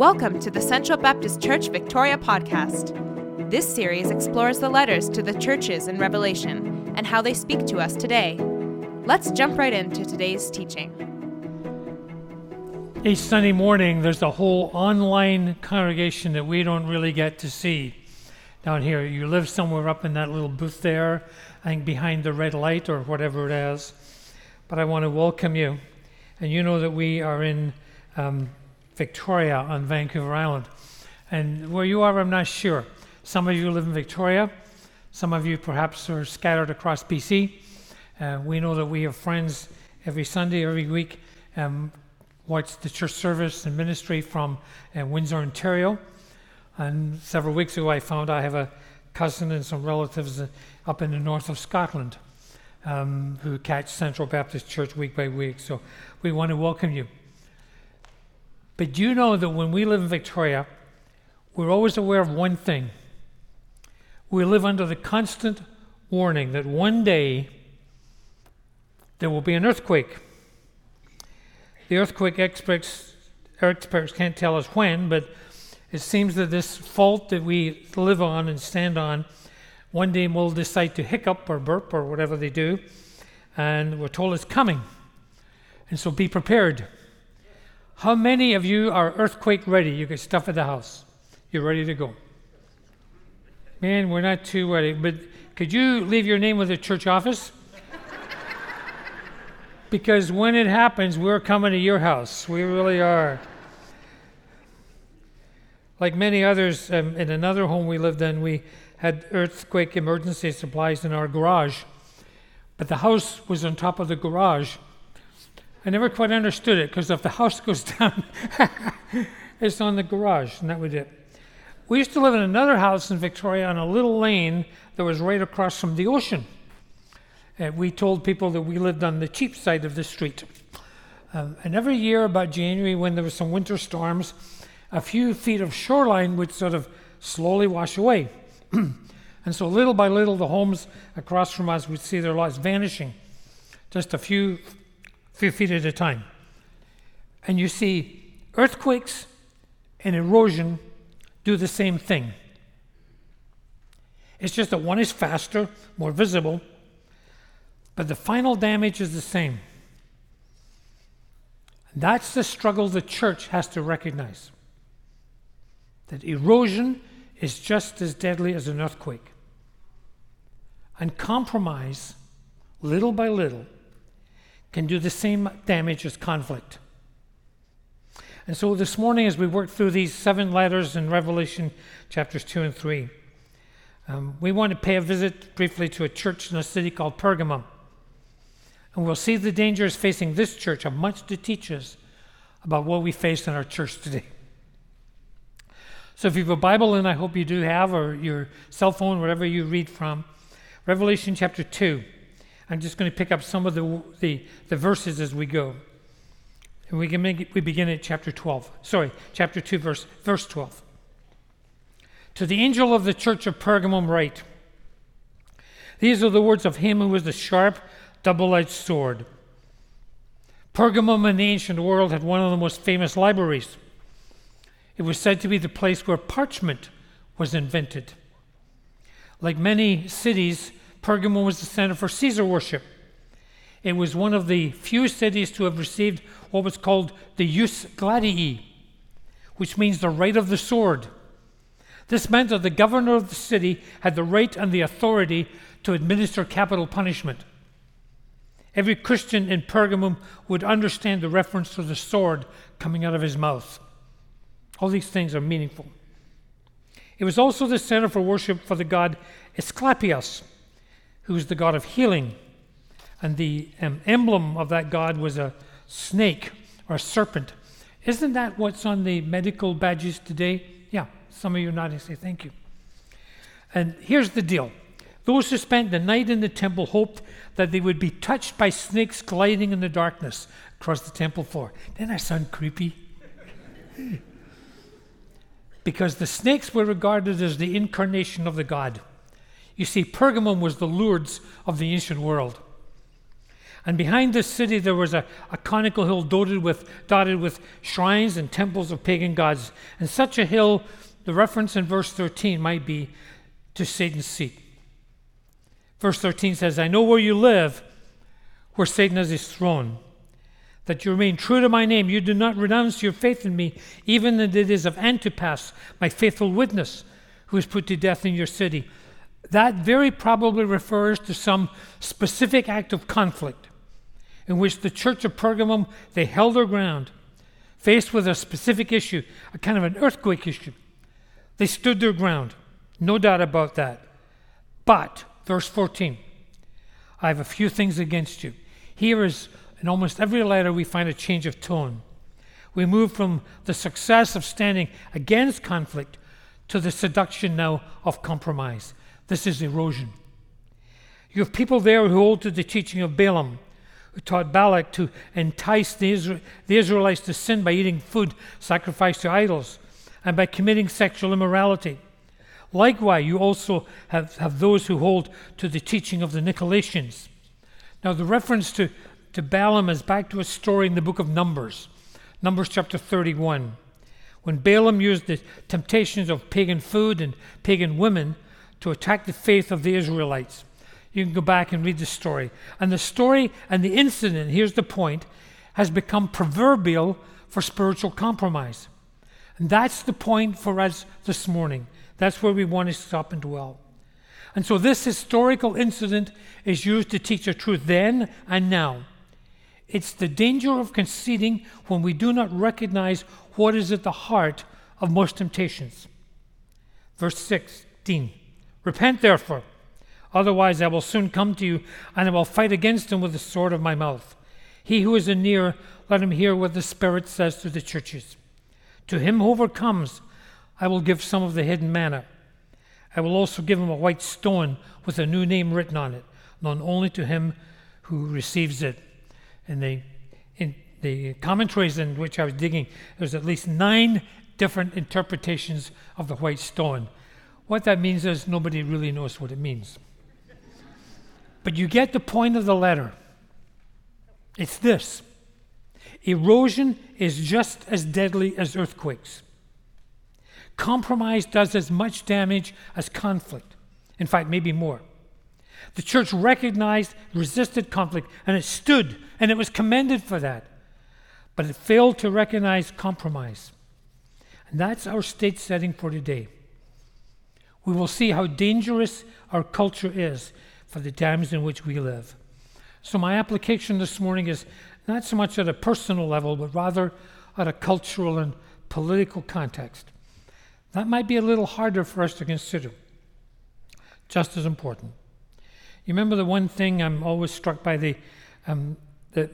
Welcome to the Central Baptist Church Victoria podcast. This series explores the letters to the churches in Revelation and how they speak to us today. Let's jump right into today's teaching. Each Sunday morning, there's a whole online congregation that we don't really get to see down here. You live somewhere up in that little booth there, I think behind the red light or whatever it is. But I want to welcome you. And you know that we are in um, Victoria on Vancouver Island. And where you are, I'm not sure. Some of you live in Victoria, some of you perhaps are scattered across BC. Uh, we know that we have friends every Sunday, every week, um, watch the church service and ministry from uh, Windsor, Ontario. And several weeks ago, I found I have a cousin and some relatives uh, up in the north of Scotland um, who catch Central Baptist Church week by week. So we want to welcome you. But you know that when we live in Victoria, we're always aware of one thing. We live under the constant warning that one day there will be an earthquake. The earthquake experts, experts can't tell us when, but it seems that this fault that we live on and stand on, one day will decide to hiccup or burp or whatever they do, and we're told it's coming. And so be prepared. How many of you are earthquake ready? You got stuff at the house. You're ready to go. Man, we're not too ready. But could you leave your name with the church office? because when it happens, we're coming to your house. We really are. Like many others, um, in another home we lived in, we had earthquake emergency supplies in our garage. But the house was on top of the garage. I never quite understood it because if the house goes down, it's on the garage, and that was it. We used to live in another house in Victoria on a little lane that was right across from the ocean. And we told people that we lived on the cheap side of the street. Um, and every year, about January, when there were some winter storms, a few feet of shoreline would sort of slowly wash away. and so, little by little, the homes across from us would see their lives vanishing. Just a few, few feet at a time. And you see earthquakes and erosion do the same thing. It's just that one is faster, more visible, but the final damage is the same. That's the struggle the church has to recognize. That erosion is just as deadly as an earthquake. And compromise, little by little, can do the same damage as conflict. And so this morning, as we work through these seven letters in Revelation chapters 2 and 3, um, we want to pay a visit briefly to a church in a city called Pergamum. And we'll see the dangers facing this church have much to teach us about what we face in our church today. So if you have a Bible, and I hope you do have, or your cell phone, whatever you read from, Revelation chapter 2. I'm just going to pick up some of the, the, the verses as we go. And we can make it, we begin at chapter 12. Sorry, chapter 2, verse, verse 12. To the angel of the church of Pergamum write, These are the words of him who is the sharp, double edged sword. Pergamum in the ancient world had one of the most famous libraries. It was said to be the place where parchment was invented. Like many cities, Pergamum was the center for Caesar worship. It was one of the few cities to have received what was called the jus gladii, which means the right of the sword. This meant that the governor of the city had the right and the authority to administer capital punishment. Every Christian in Pergamum would understand the reference to the sword coming out of his mouth. All these things are meaningful. It was also the center for worship for the god Asclepius, who is the god of healing. And the um, emblem of that god was a snake or a serpent. Isn't that what's on the medical badges today? Yeah, some of you nodding say thank you. And here's the deal those who spent the night in the temple hoped that they would be touched by snakes gliding in the darkness across the temple floor. Doesn't that sound creepy? because the snakes were regarded as the incarnation of the god. You see, Pergamum was the Lourdes of the ancient world. And behind this city, there was a, a conical hill dotted with, dotted with shrines and temples of pagan gods. And such a hill, the reference in verse 13 might be to Satan's seat. Verse 13 says, I know where you live, where Satan has his throne, that you remain true to my name. You do not renounce your faith in me, even in the days of Antipas, my faithful witness, who was put to death in your city. That very probably refers to some specific act of conflict in which the church of Pergamum they held their ground, faced with a specific issue, a kind of an earthquake issue. They stood their ground, no doubt about that. But, verse 14, I have a few things against you. Here is, in almost every letter, we find a change of tone. We move from the success of standing against conflict to the seduction now of compromise. This is erosion. You have people there who hold to the teaching of Balaam, who taught Balak to entice the, Isra- the Israelites to sin by eating food sacrificed to idols and by committing sexual immorality. Likewise, you also have, have those who hold to the teaching of the Nicolaitans. Now, the reference to, to Balaam is back to a story in the book of Numbers, Numbers chapter 31, when Balaam used the temptations of pagan food and pagan women to attack the faith of the Israelites. You can go back and read the story. And the story and the incident, here's the point, has become proverbial for spiritual compromise. And that's the point for us this morning. That's where we want to stop and dwell. And so this historical incident is used to teach a truth then and now. It's the danger of conceding when we do not recognize what is at the heart of most temptations. Verse 16 Repent therefore Otherwise, I will soon come to you, and I will fight against him with the sword of my mouth. He who is near, let him hear what the Spirit says to the churches. To him who overcomes, I will give some of the hidden manna. I will also give him a white stone with a new name written on it, known only to him who receives it. The, in the commentaries in which I was digging, there's at least nine different interpretations of the white stone. What that means is nobody really knows what it means. But you get the point of the letter. It's this erosion is just as deadly as earthquakes. Compromise does as much damage as conflict. In fact, maybe more. The church recognized, resisted conflict, and it stood, and it was commended for that. But it failed to recognize compromise. And that's our state setting for today. We will see how dangerous our culture is for the times in which we live. So, my application this morning is not so much at a personal level, but rather at a cultural and political context. That might be a little harder for us to consider, just as important. You remember the one thing I'm always struck by the, um, the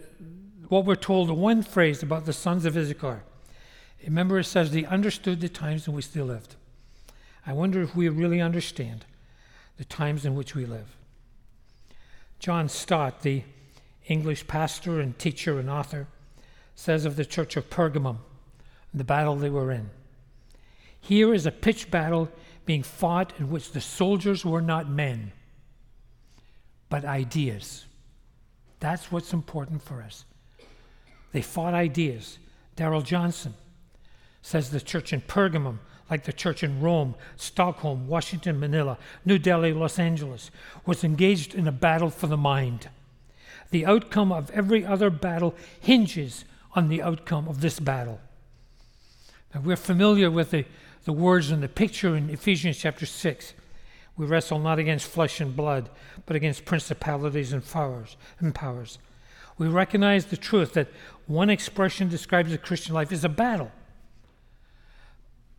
what we're told, the one phrase about the sons of Issachar. Remember, it says they understood the times in which they lived. I wonder if we really understand the times in which we live. John Stott, the English pastor and teacher and author, says of the church of Pergamum, and the battle they were in. Here is a pitched battle being fought in which the soldiers were not men, but ideas. That's what's important for us. They fought ideas. Darrell Johnson says the church in Pergamum like the church in Rome, Stockholm, Washington, Manila, New Delhi, Los Angeles, was engaged in a battle for the mind. The outcome of every other battle hinges on the outcome of this battle. Now, we're familiar with the, the words and the picture in Ephesians chapter 6. We wrestle not against flesh and blood, but against principalities and powers. And powers. We recognize the truth that one expression describes the Christian life is a battle.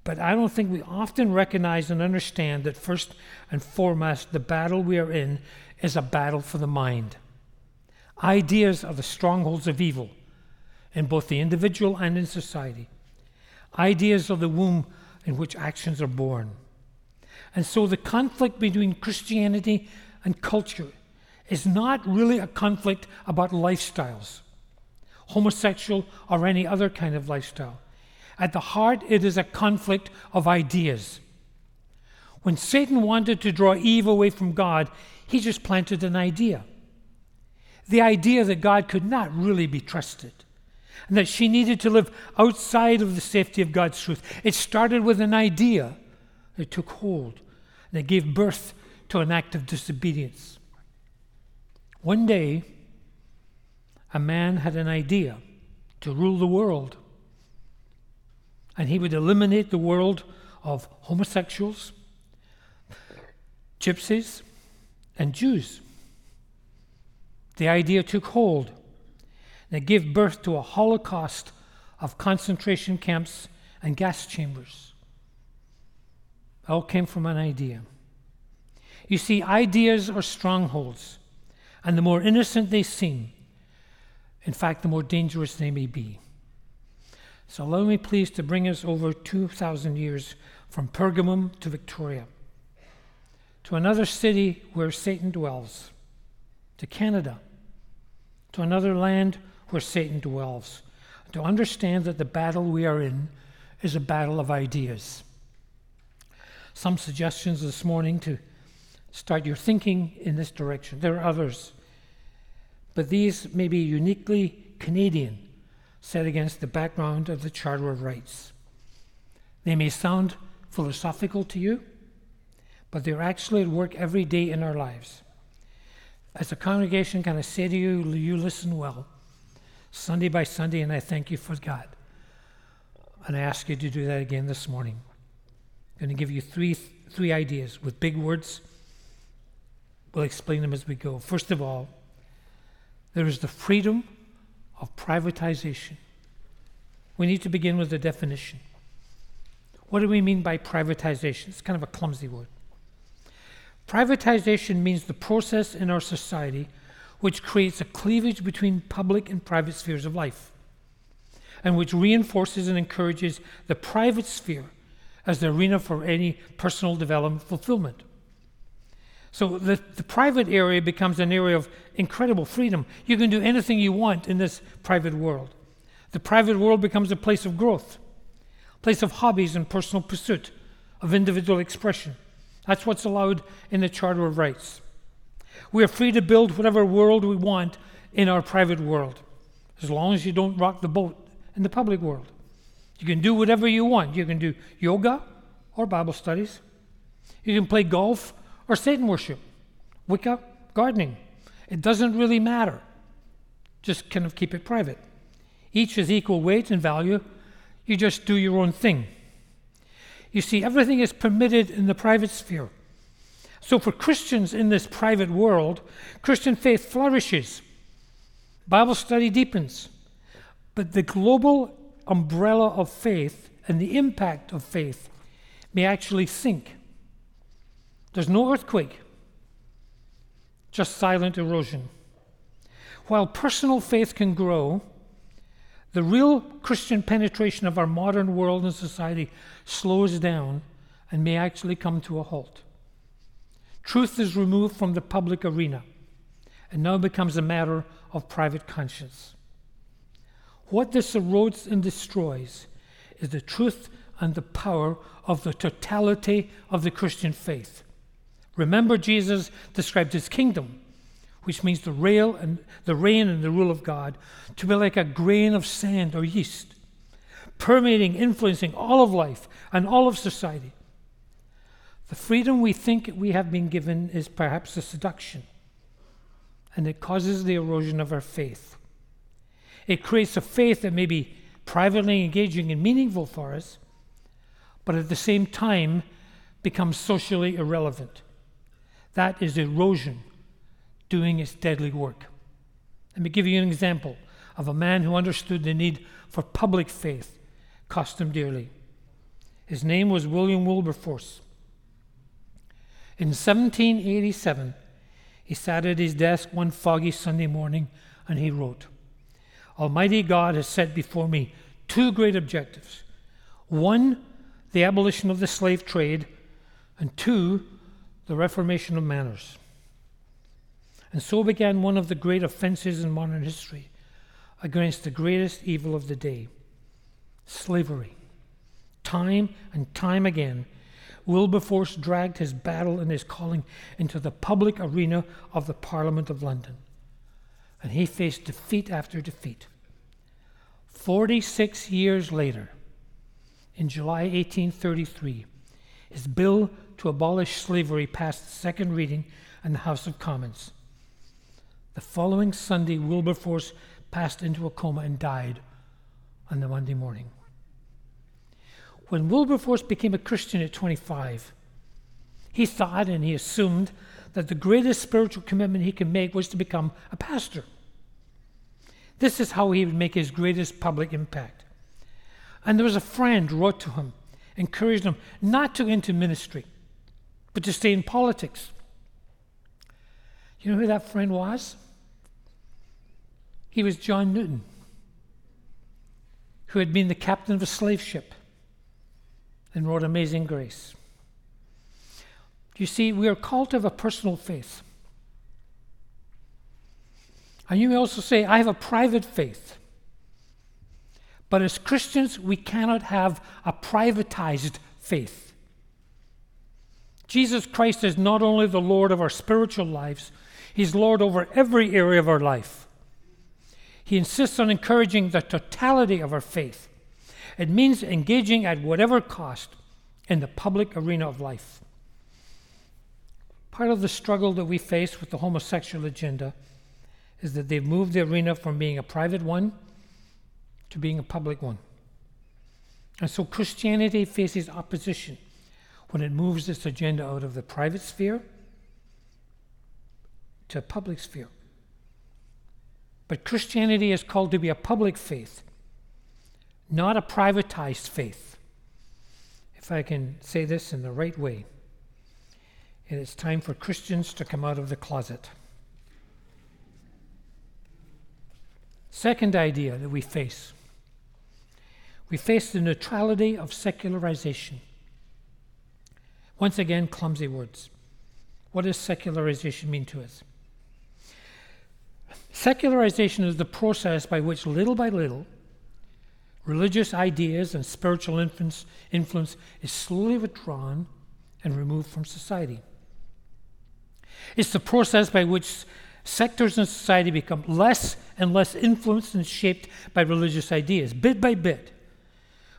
But I don't think we often recognize and understand that first and foremost, the battle we are in is a battle for the mind. Ideas are the strongholds of evil in both the individual and in society. Ideas are the womb in which actions are born. And so the conflict between Christianity and culture is not really a conflict about lifestyles, homosexual or any other kind of lifestyle. At the heart, it is a conflict of ideas. When Satan wanted to draw Eve away from God, he just planted an idea. the idea that God could not really be trusted and that she needed to live outside of the safety of God's truth. It started with an idea that took hold and it gave birth to an act of disobedience. One day, a man had an idea to rule the world, and he would eliminate the world of homosexuals, gypsies, and Jews. The idea took hold and it gave birth to a holocaust of concentration camps and gas chambers. It all came from an idea. You see, ideas are strongholds, and the more innocent they seem, in fact, the more dangerous they may be. So allow me, please, to bring us over 2,000 years from Pergamum to Victoria, to another city where Satan dwells, to Canada, to another land where Satan dwells, to understand that the battle we are in is a battle of ideas. Some suggestions this morning to start your thinking in this direction. There are others, but these may be uniquely Canadian set against the background of the Charter of Rights. They may sound philosophical to you, but they're actually at work every day in our lives. As a congregation, can I say to you, you listen well, Sunday by Sunday, and I thank you for God. And I ask you to do that again this morning. I'm going to give you three, three ideas with big words. We'll explain them as we go. First of all, there is the freedom of privatization. We need to begin with the definition. What do we mean by privatization? It's kind of a clumsy word. Privatization means the process in our society which creates a cleavage between public and private spheres of life, and which reinforces and encourages the private sphere as the arena for any personal development fulfillment. So the, the private area becomes an area of incredible freedom. You can do anything you want in this private world. The private world becomes a place of growth, place of hobbies and personal pursuit, of individual expression. That's what's allowed in the Charter of Rights. We are free to build whatever world we want in our private world, as long as you don't rock the boat in the public world. You can do whatever you want. You can do yoga or Bible studies. You can play golf or Satan worship, Wicca, gardening. It doesn't really matter. Just kind of keep it private. Each is equal weight and value. You just do your own thing. You see, everything is permitted in the private sphere. So, for Christians in this private world, Christian faith flourishes, Bible study deepens. But the global umbrella of faith and the impact of faith may actually sink. There's no earthquake, just silent erosion. While personal faith can grow, the real Christian penetration of our modern world and society slows down and may actually come to a halt. Truth is removed from the public arena and now becomes a matter of private conscience. What this erodes and destroys is the truth and the power of the totality of the Christian faith. Remember, Jesus described his kingdom, which means the reign and the reign and the rule of God, to be like a grain of sand or yeast, permeating, influencing all of life and all of society. The freedom we think we have been given is perhaps a seduction, and it causes the erosion of our faith. It creates a faith that may be privately engaging and meaningful for us, but at the same time becomes socially irrelevant. That is erosion doing its deadly work. Let me give you an example of a man who understood the need for public faith cost him dearly. His name was William Wilberforce. In 1787, he sat at his desk one foggy Sunday morning and he wrote, Almighty God has set before me two great objectives. One, the abolition of the slave trade, and two, the reformation of manners. And so began one of the great offenses in modern history against the greatest evil of the day slavery. Time and time again, Wilberforce dragged his battle and his calling into the public arena of the Parliament of London. and he faced defeat after defeat. 46 years later, in July 1833, his bill to abolish slavery passed the second reading in the House of Commons. The following Sunday, Wilberforce passed into a coma and died on the Monday morning. When Wilberforce became a Christian at 25, he thought and he assumed that the greatest spiritual commitment he could make was to become a pastor. This is how he would make his greatest public impact. And there was a friend who wrote to him, encouraged him not to enter ministry, but to stay in politics. You know who that friend was? He was John Newton, who had been the captain of a slave ship and wrote Amazing Grace. You see, we are called to have a personal faith. And you may also say, I have a private faith. But as Christians, we cannot have a privatized faith. Jesus Christ is not only the Lord of our spiritual lives, He's Lord over every area of our life. He insists on encouraging the totality of our faith. It means engaging at whatever cost in the public arena of life. Part of the struggle that we face with the homosexual agenda is that they've moved the arena from being a private one to being a public one. And so Christianity faces opposition when it moves its agenda out of the private sphere to public sphere. But Christianity is called to be a public faith, not a privatized faith. If I can say this in the right way, it is time for Christians to come out of the closet. Second idea that we face we face the neutrality of secularization. Once again, clumsy words. What does secularization mean to us? Secularization is the process by which, little by little, religious ideas and spiritual influence, influence is slowly withdrawn and removed from society. It's the process by which sectors in society become less and less influenced and shaped by religious ideas. Bit by bit,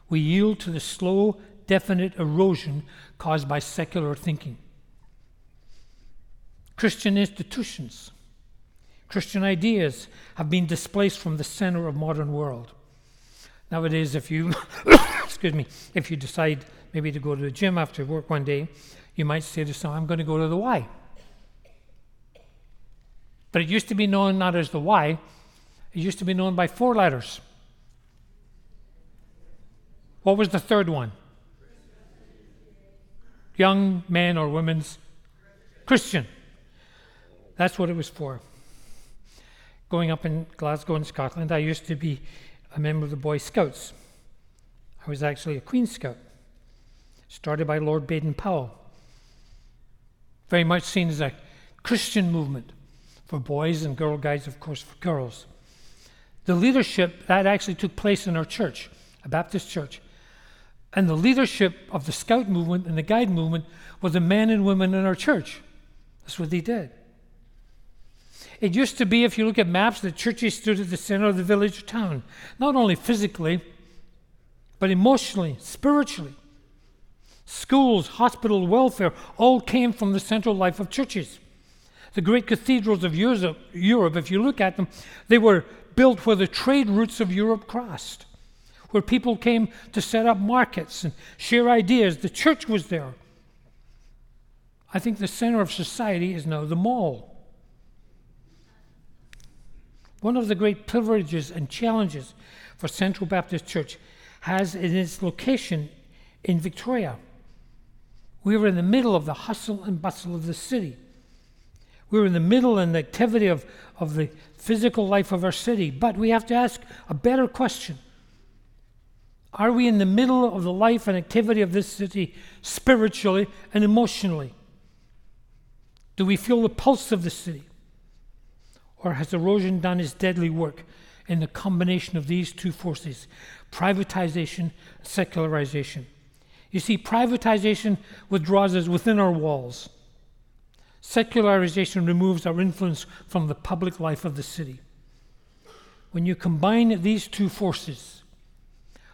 we yield to the slow, definite erosion caused by secular thinking. Christian institutions, Christian ideas have been displaced from the center of modern world. Nowadays, if you excuse me, if you decide maybe to go to the gym after work one day, you might say to someone, I'm going to go to the Y. But it used to be known not as the Y, it used to be known by four letters. What was the third one? Young men or women's Christian. That's what it was for. Growing up in Glasgow in Scotland, I used to be a member of the Boy Scouts. I was actually a Queen Scout, started by Lord Baden Powell. Very much seen as a Christian movement for boys and Girl Guides, of course, for girls. The leadership that actually took place in our church, a Baptist church, and the leadership of the scout movement and the guide movement were the men and women in our church. That's what they did. It used to be, if you look at maps, the churches stood at the center of the village or town, not only physically, but emotionally, spiritually. Schools, hospital, welfare all came from the central life of churches. The great cathedrals of Europe, if you look at them, they were built where the trade routes of Europe crossed, where people came to set up markets and share ideas. The church was there. I think the center of society is now the mall. One of the great privileges and challenges for Central Baptist Church has in its location in Victoria. We were in the middle of the hustle and bustle of the city. We're in the middle and the activity of, of the physical life of our city. But we have to ask a better question Are we in the middle of the life and activity of this city spiritually and emotionally? Do we feel the pulse of the city? Or has erosion done its deadly work in the combination of these two forces privatization, secularization? You see, privatization withdraws us within our walls. Secularization removes our influence from the public life of the city. when you combine these two forces,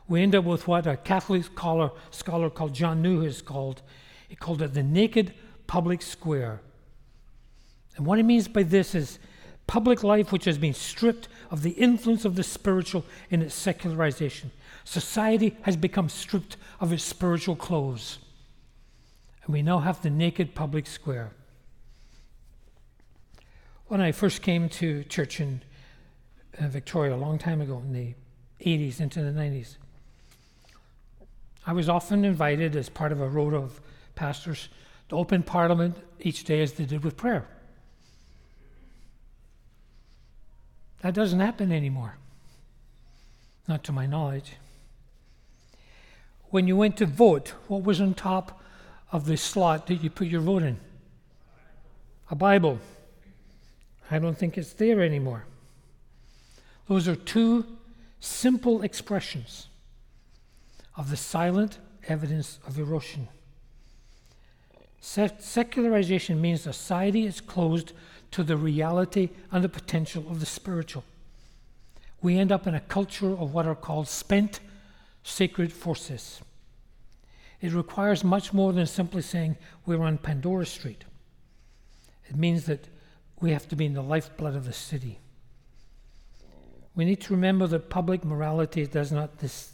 we end up with what a Catholic scholar, scholar called John Neuhaus called. He called it the naked public square. And what he means by this is public life which has been stripped of the influence of the spiritual in its secularization. Society has become stripped of its spiritual clothes. And we now have the naked public square. When I first came to church in uh, Victoria a long time ago, in the 80s into the 90s, I was often invited as part of a rota of pastors to open Parliament each day as they did with prayer. That doesn't happen anymore, not to my knowledge. When you went to vote, what was on top of the slot that you put your vote in? A Bible. I don't think it's there anymore. Those are two simple expressions of the silent evidence of erosion. secularization means society is closed to the reality and the potential of the spiritual. We end up in a culture of what are called spent sacred forces. It requires much more than simply saying we're on Pandora Street. It means that we have to be in the lifeblood of the city. We need to remember that public morality does not dis-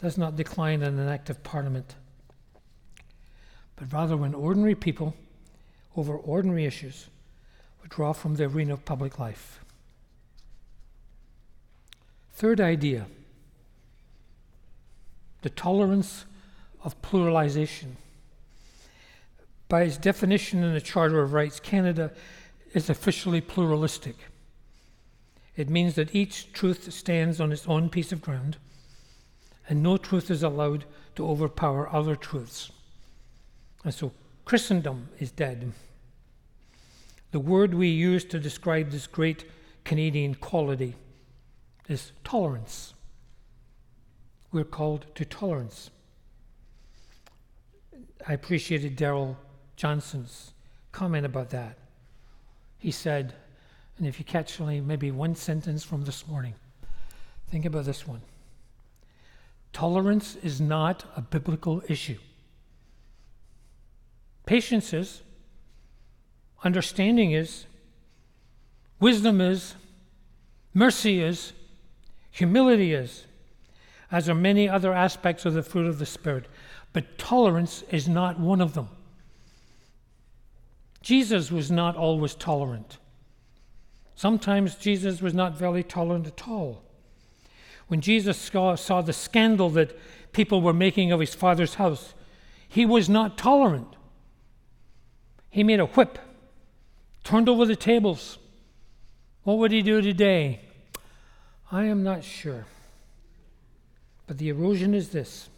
does not decline in an act of parliament, but rather when ordinary people, over ordinary issues, withdraw from the arena of public life. Third idea the tolerance of pluralization. By its definition in the Charter of Rights, Canada is officially pluralistic. It means that each truth stands on its own piece of ground and no truth is allowed to overpower other truths. And so Christendom is dead. The word we use to describe this great Canadian quality is tolerance. We're called to tolerance. I appreciated Darrell Johnson's comment about that. He said, and if you catch only maybe one sentence from this morning, think about this one. Tolerance is not a biblical issue. Patience is, understanding is, wisdom is, mercy is, humility is, as are many other aspects of the fruit of the Spirit. But tolerance is not one of them. Jesus was not always tolerant. Sometimes Jesus was not very tolerant at all. When Jesus saw, saw the scandal that people were making of his father's house, he was not tolerant. He made a whip, turned over the tables. What would he do today? I am not sure. But the erosion is this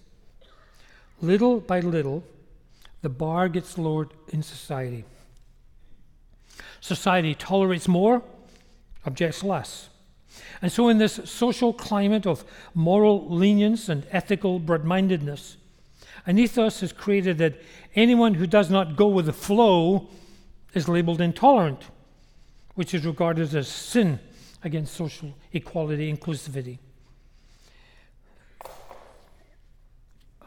little by little, the bar gets lowered in society. Society tolerates more, objects less. And so, in this social climate of moral lenience and ethical broad mindedness, an ethos has created that anyone who does not go with the flow is labeled intolerant, which is regarded as sin against social equality, and inclusivity.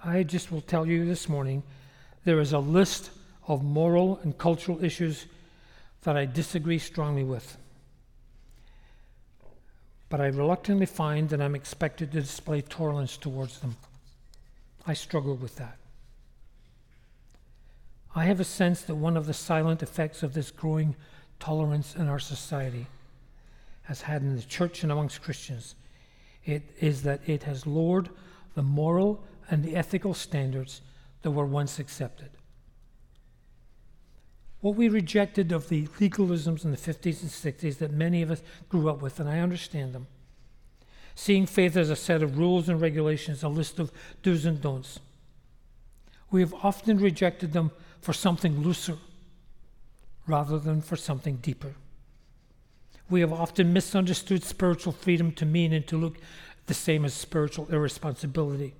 I just will tell you this morning there is a list of moral and cultural issues that I disagree strongly with but I reluctantly find that I'm expected to display tolerance towards them. I struggle with that. I have a sense that one of the silent effects of this growing tolerance in our society has had in the church and amongst Christians it is that it has lowered the moral and the ethical standards that were once accepted. What we rejected of the legalisms in the 50s and 60s that many of us grew up with, and I understand them. Seeing faith as a set of rules and regulations, a list of do's and don'ts. We have often rejected them for something looser rather than for something deeper. We have often misunderstood spiritual freedom to mean and to look the same as spiritual irresponsibility.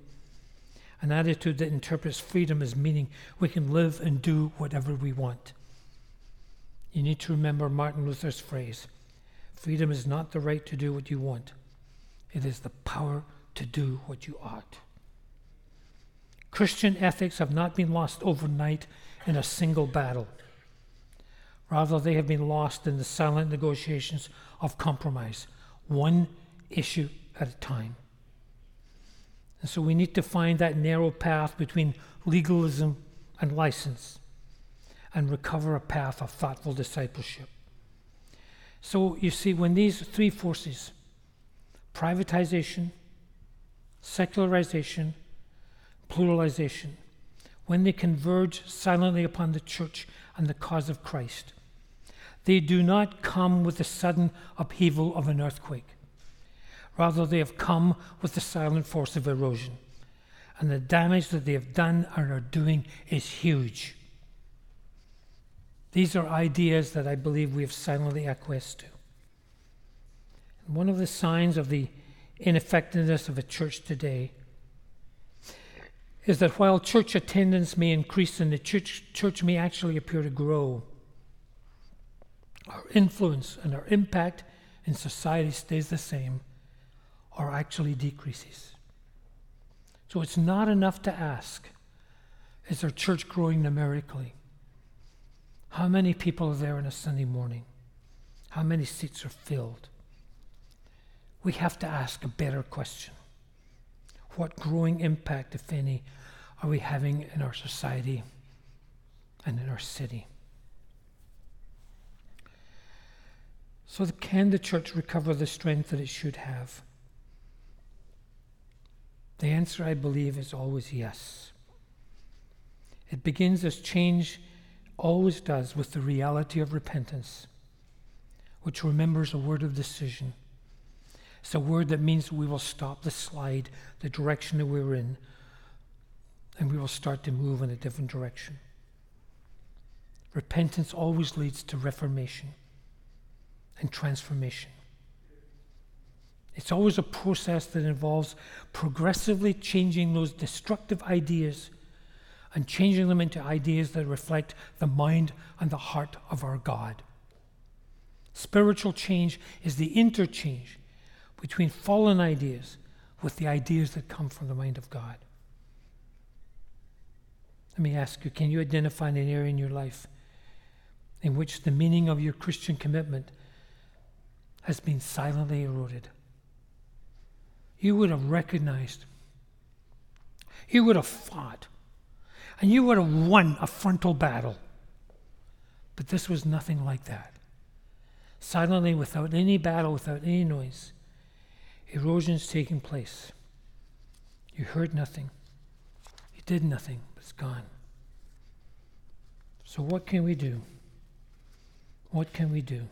An attitude that interprets freedom as meaning we can live and do whatever we want. You need to remember Martin Luther's phrase freedom is not the right to do what you want, it is the power to do what you ought. Christian ethics have not been lost overnight in a single battle. Rather, they have been lost in the silent negotiations of compromise, one issue at a time. And so we need to find that narrow path between legalism and license and recover a path of thoughtful discipleship. So you see, when these three forces privatization, secularization, pluralization when they converge silently upon the church and the cause of Christ, they do not come with the sudden upheaval of an earthquake. Rather, they have come with the silent force of erosion. And the damage that they have done and are doing is huge. These are ideas that I believe we have silently acquiesced to. One of the signs of the ineffectiveness of a church today is that while church attendance may increase and the church, church may actually appear to grow, our influence and our impact in society stays the same or actually decreases. So it's not enough to ask, is our church growing numerically? How many people are there on a Sunday morning? How many seats are filled? We have to ask a better question. What growing impact, if any, are we having in our society and in our city? So, can the church recover the strength that it should have? The answer, I believe, is always yes. It begins as change always does with the reality of repentance, which remembers a word of decision. It's a word that means we will stop the slide, the direction that we're in, and we will start to move in a different direction. Repentance always leads to reformation and transformation. It's always a process that involves progressively changing those destructive ideas and changing them into ideas that reflect the mind and the heart of our God. Spiritual change is the interchange between fallen ideas with the ideas that come from the mind of God. Let me ask you can you identify an area in your life in which the meaning of your Christian commitment has been silently eroded? You would have recognized, you would have fought, and you would have won a frontal battle. But this was nothing like that. Silently, without any battle, without any noise, erosion's taking place. You heard nothing. You did nothing, it's gone. So, what can we do? What can we do?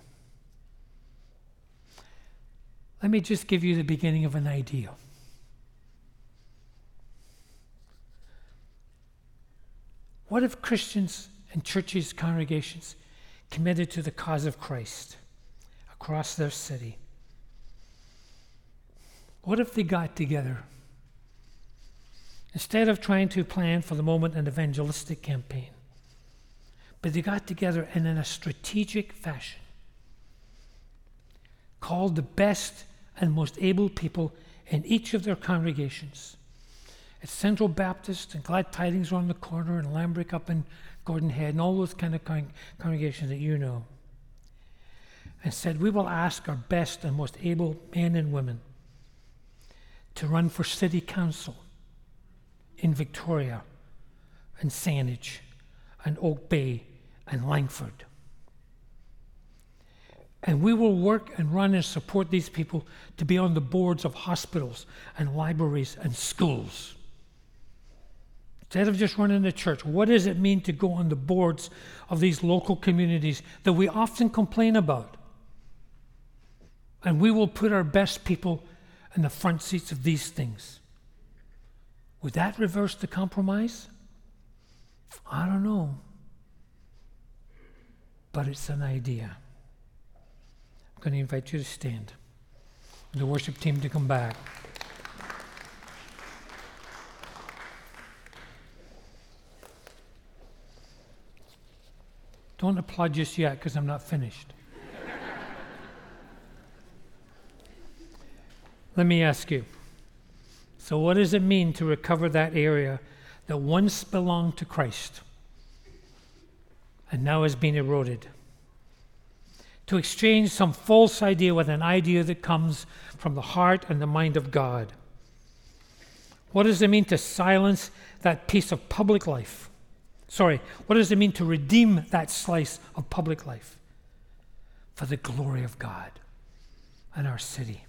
Let me just give you the beginning of an idea. What if Christians and churches, congregations, committed to the cause of Christ across their city? What if they got together? Instead of trying to plan for the moment an evangelistic campaign, but they got together and in a strategic fashion called the best and most able people in each of their congregations. At Central Baptist and Glad Tidings around the corner, and Lambrick up in Gordon Head, and all those kind of con- congregations that you know. And said, We will ask our best and most able men and women to run for city council in Victoria and Saanich and Oak Bay and Langford. And we will work and run and support these people to be on the boards of hospitals and libraries and schools. Instead of just running the church, what does it mean to go on the boards of these local communities that we often complain about? And we will put our best people in the front seats of these things. Would that reverse the compromise? I don't know. But it's an idea. I'm going to invite you to stand. The worship team to come back. Don't applaud just yet because I'm not finished. Let me ask you so, what does it mean to recover that area that once belonged to Christ and now has been eroded? To exchange some false idea with an idea that comes from the heart and the mind of God. What does it mean to silence that piece of public life? Sorry, what does it mean to redeem that slice of public life for the glory of God and our city?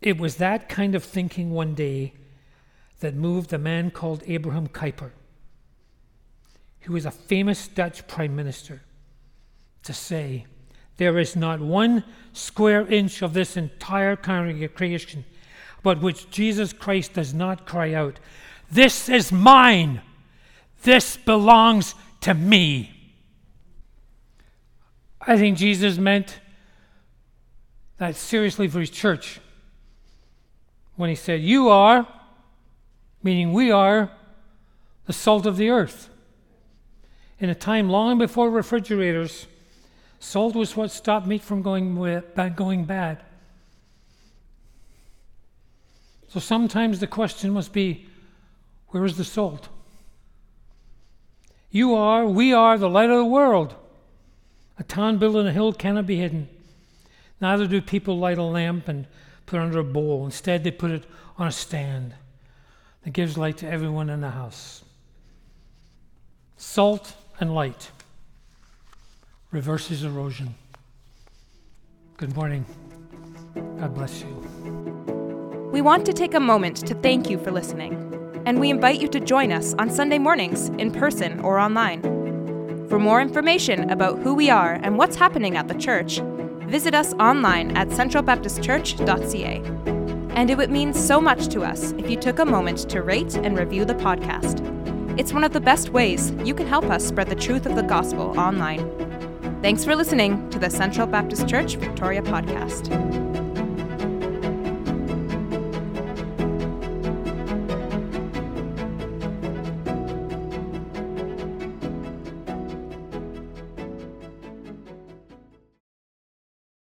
It was that kind of thinking one day that moved a man called Abraham Kuyper, who was a famous Dutch prime minister, to say, There is not one square inch of this entire congregation but which Jesus Christ does not cry out, This is mine! This belongs to me! I think Jesus meant that seriously for his church when he said, You are, meaning we are, the salt of the earth. In a time long before refrigerators, salt was what stopped meat from going, going bad. So sometimes the question must be where is the salt? You are, we are the light of the world. A town built on a hill cannot be hidden. Neither do people light a lamp and put it under a bowl. Instead, they put it on a stand that gives light to everyone in the house. Salt and light reverses erosion. Good morning. God bless you. We want to take a moment to thank you for listening, and we invite you to join us on Sunday mornings in person or online. For more information about who we are and what's happening at the church, visit us online at centralbaptistchurch.ca. And it would mean so much to us if you took a moment to rate and review the podcast. It's one of the best ways you can help us spread the truth of the gospel online. Thanks for listening to the Central Baptist Church Victoria podcast.